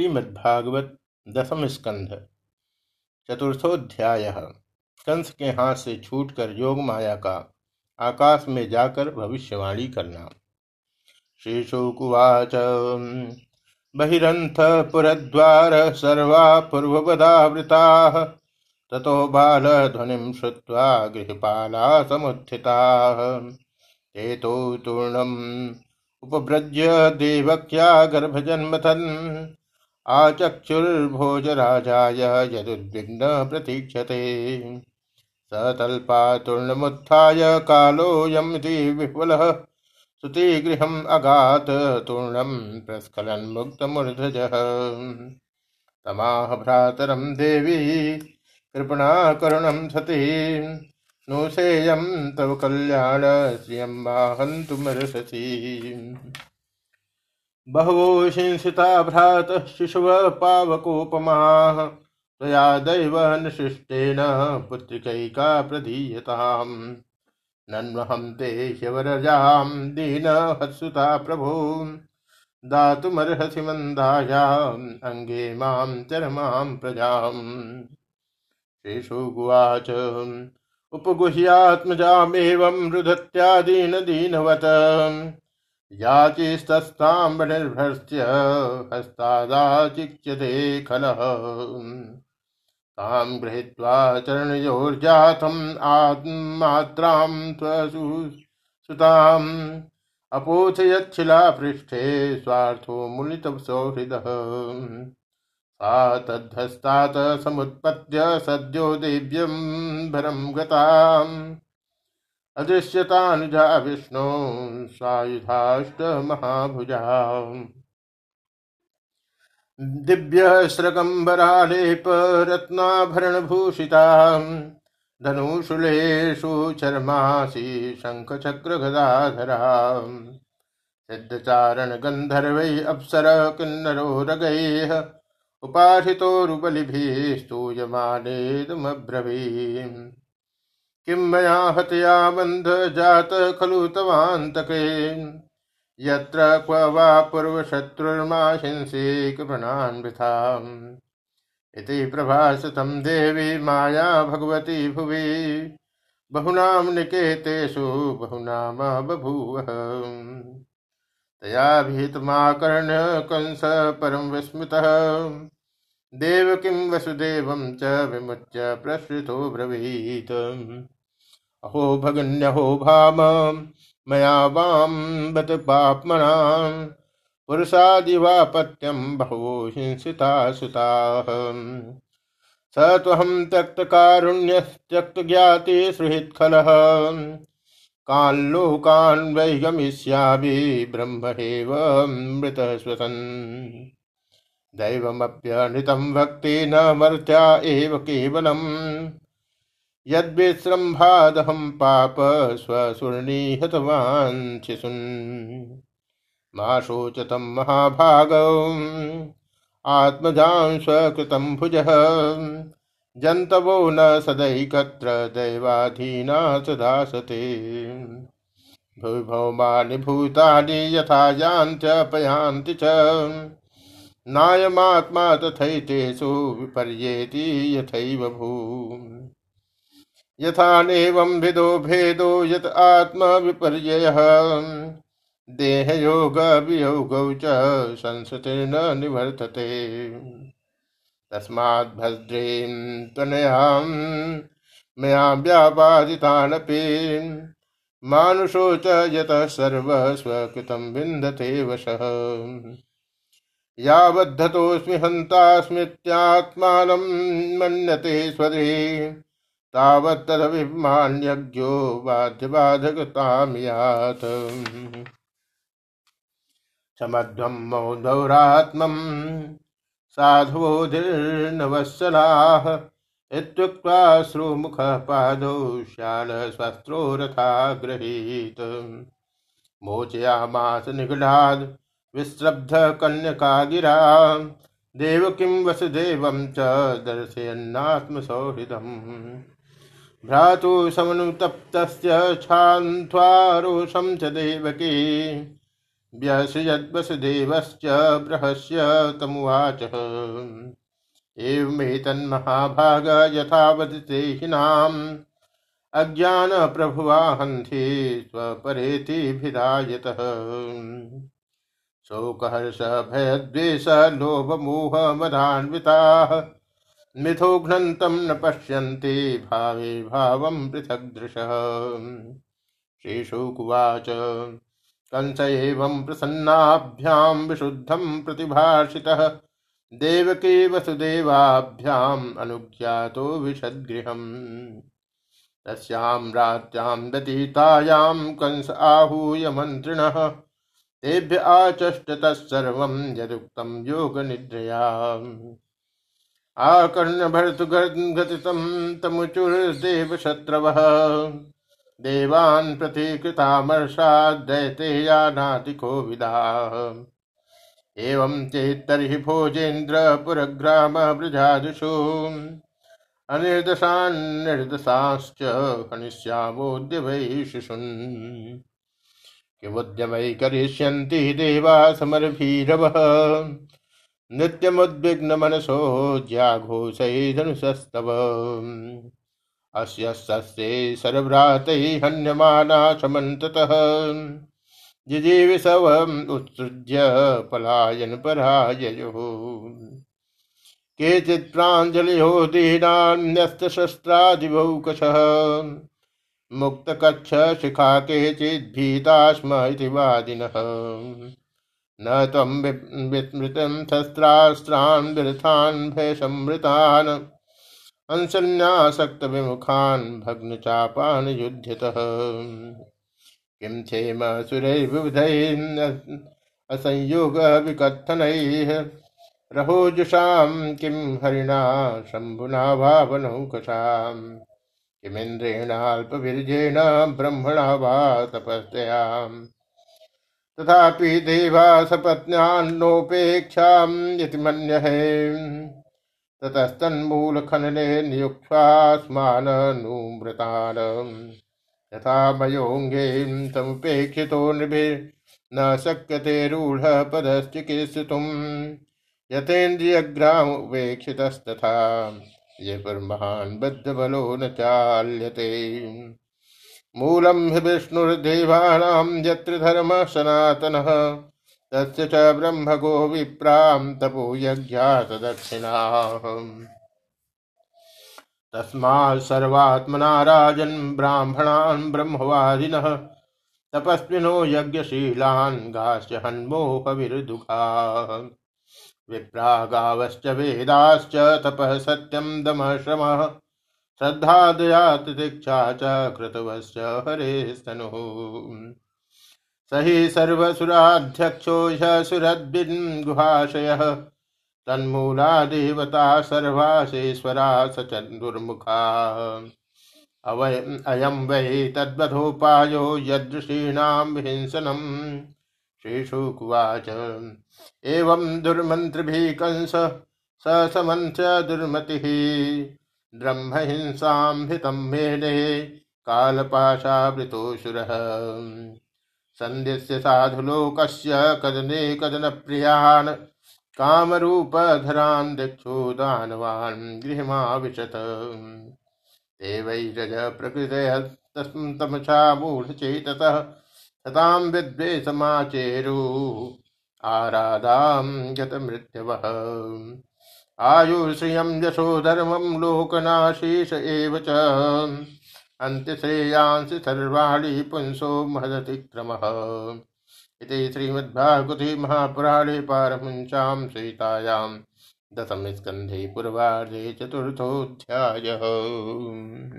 श्रीमद्भागवत दसम स्कंध, चतुर्थोध्याय। कंस के हाथ से छूटकर योग माया का आकाश में जाकर भविष्यवाणी करना। श्रीशुकुवाच बहिरंथ पुरद्वार सर्वा पूर्वपदावृता ततो बाल ध्वनि श्रुवा गृहपाला समुत्थिता। ते तो तूर्णम उपव्रज्य देवक्या गर्भजन्मथन् आचक्षुर्भोजराजाय यदुद्विग्न प्रतीक्षते। स तल्पातूर्णमुत्थाय कालोऽयमिति विपुलः श्रुतिगृहम् अगात् तूर्णं प्रस्खलन्मुक्तमूर्धजः तमाह भ्रातरं देवी कृपणा कृपणाकरुणं सती। नो सेयं तव कल्याण श्रियं माहन्तुमर्हसि। बहवो शिंसिता भ्रातः शिशवः पावकोपमाः। त्वया दैवनशिष्टेन पुत्रिकैका प्रदीयताम्। नन्वहं ते ह्यवरजां दीनहत्सुता प्रभो। दातुमर्हसि मन्दायाम्, अङ्गे माँ चरमां प्रजाम्। श्रीशुगुवाच उपगुह्यात्मजामेवं रुदत्यादीन दीनवत याचिस्तस्ताम्बनिर्भृत्य हस्तादाचिच्यते खलः। तां गृहीत्वा चरणयोर्जातम् आत्मात्रां त्वसुताम् अपोथयच्छिला पृष्ठे स्वार्थो मुलितसौहृदः सा तद्धस्तात् समुत्पत्य सद्यो देव्यम्बरं गताम्। अदृश्यतानुजा विष्णु सायुधाष्टमहाभुजा दिव्यस्रगम्बरालेपरत्नाभरणभूषिता धनुषुलेषु चर्मासि शङ्खचक्रगदाधरा सिद्धचारणगन्धर्वै अप्सर किन्नरो रगैः उपासितोरुबलिभिस्तूयमानेदमब्रवीम् किं मया हतया बन्ध जात खलु तवान्तके यत्र क्व वा इति प्रभासतं देवी माया भगवती भुवि। बहुनां निकेतेषु बहुनाम बभूवः। तया भीतमाकर्ण्य कंस परं विस्मितः। देव किं वसुदेवं च विमुच्य प्रसृतो ब्रवीत्। अहो भगिन्यहो भाम, मया वां बत पाप्मनां, पुरुषादिवापत्यं बहवो हिंसिता सुताः स त्वहं त्यक्तकारुण्यस्त्यक्तज्ञाति सुहृत्खलः। कान् लोकान् वै गमिष्यामि ब्रह्महेव मृतः स्वसन् दैवमप्यनितं भक्ति न मर्त्या एव केवलम्। यद्विसृम्भादहं पाप स्वसुर्णीहतवान् शिशुन्। मा शोचतं महाभागौ। आत्मजां स्वकृतं भुजः। जन्तवो न सदैकत्र दैवाधीना सदा सते भूभौमानि भूतानि यथा यान्त्यपयान्ति च। नायमात्मा तथैतेषु विपर्येति यथैव भू यथा नेवं विदो भेदो यत आत्मा विपर्ययः देहयोगवियोगौ च संसतिर्न निवर्तते। तस्मात् भद्रीं त्वनयां मया व्यापादितानपि। मानुषो च यतः सर्वः स्वकृतं विन्दते वशः। यावद्धतोऽस्मि हन्तास्मित्यात्मानं मन्यते स्वदे। तावत्तदभिमान्यज्ञो बाध्यबाधकतां यात् समध्वं मौदौरात्मम् साधुवोधिर्नवत्सलाः इत्युक्त्वा श्रुमुखः पादौ श्यालस्वस्त्रो रथा गृहीत मोचयामास निगडाद् विश्रब्ध कन्यका गिरा देवकीं वसुदेवं च दर्शयन्नात्मसौहृदम्। भ्रातु समनुतप्तस्य क्षान्त्वा रोषं च देवकी। व्यसृजद्वसुदेवश्च बृहस्य तमुवाच। एवमेतन्महाभाग यथा वदते हिनाम् अज्ञानप्रभुवा हन्ति स्वपरेतिभिधायतः शोकहर्ष भयद्वेष लोभमोहमदान्विताः मिथो घ्नन्तं न पश्यन्ति भावे भावं पृथग् दृशः श्रीशुकुवाच, कंस एवं प्रसन्नाभ्यां विशुद्धं प्रतिभाषितः। देवकी वसुदेवाभ्याम् अनुज्ञातो विशद्गृहम् तस्यां राज्ञां व्यतीतायां कंस आहूय मन्त्रिणः। तेभ्य आचष्ट तत्सर्वं यदुक्तं योगनिद्रया आकर्ण्य भर्तुगतितं तमुचुर्देवशत्रवः। देवान् प्रतिकृतामर्षाद्दैतेयानातिको विदाः एवं चेत्तर्हि भोजेन्द्र पुरग्राम बृजादिषु अनिर्दशान्निर्दशाश्च हनिष्यामोद्य वै शिशुन् किमुद्यमै करिष्यन्ति देवा समरभीरवः। नित्यमुद्विग्नमनसो ज्याघोषैधनुषस्तव अस्य सस्ये सर्वभ्रातैः हन्यमाना समन्ततः जिजीविषवम् उत्सृज्य पलायन पराययुः। केचित् प्राञ्जलियो दीनान्यस्तशस्त्रादिभौकशः मुक्तकच्छ शिखा केचिद्भीता स्म इति वादिनः न त्वं विस्मृतं शस्त्रास्त्रान् विरथान् भयसंवृतान् अंसन्यासक्तविमुखान् भग्नचापान् युध्यतः। किं क्षेम सुरैर्विविधैः रहोजुषां किं हरिणा शम्भुना वा वनौकषाम् किमिन्द्रेणाल्पविर्जेण ब्रह्मणा वा तपस्याम्। तथापि देवा सपत्न्यान्नोपेक्षाम् इति मन्यहे। ततस्तन्मूलखनने नियुक्त्वास्माननुमृतान् यथा मयोऽङ्गे तमुपेक्षितो नृभिर्न शक्यते रूढपदश्चिकीर्षितुम् यतेन्द्रियग्रामुपेक्षितस्तथा यपुर्महान् बद्धबलो न चाल्यते। मूलं हि विष्णुर्देवानां यत्र धर्मः सनातनः तस्य च ब्रह्मगो विप्रां तपो यज्ञात दक्षिणाः तस्मात् सर्वात्मना राजन् ब्राह्मणान् ब्रह्मवादिनः, तपस्विनो यज्ञशीलान् गास्य हन्मोहविर्दुःखाः विप्रागावश्च वेदाश्च तपः सत्यं दमः श्रमः श्रद्धा दया तितिक्षा च कृतवश्च हरेस्तनुः। स हि सर्वसुराध्यक्षो ह्यसुरद्भिन्गुहाशयः तन्मूला देवता सर्वासेश्वरा स चन्दुर्मुखा अवय अयं वै तद्वधोपायो यदृशीणां हिंसनम्। श्रीशुकुवाच एवं दुर्मन्त्रिभिः कंस स समन्थ दुर्मतिः। ब्रह्महिंसां हितं मेने कालपाशावृतोऽसुरः। सन्ध्यस्य साधुलोकस्य कदने कदनप्रियान् कामरूपधरान् दिक्षु दानवान् गृहमाविशत। देवैरज प्रकृतयस्तमसा मूढचेततः सतां विद्वेषमाचेरु। आराधां गतमृत्यवः। आयुश्रियं यशो धर्मं लोकनाशीष एव च। अन्त्यश्रेयांसि सर्वाणि पुंसो महदतिक्रमः इति श्रीमद्भागवते महापुराणे पारमहंस्यां सीतायां दशमस्कन्धे पूर्वार्धे चतुर्थोऽध्यायः।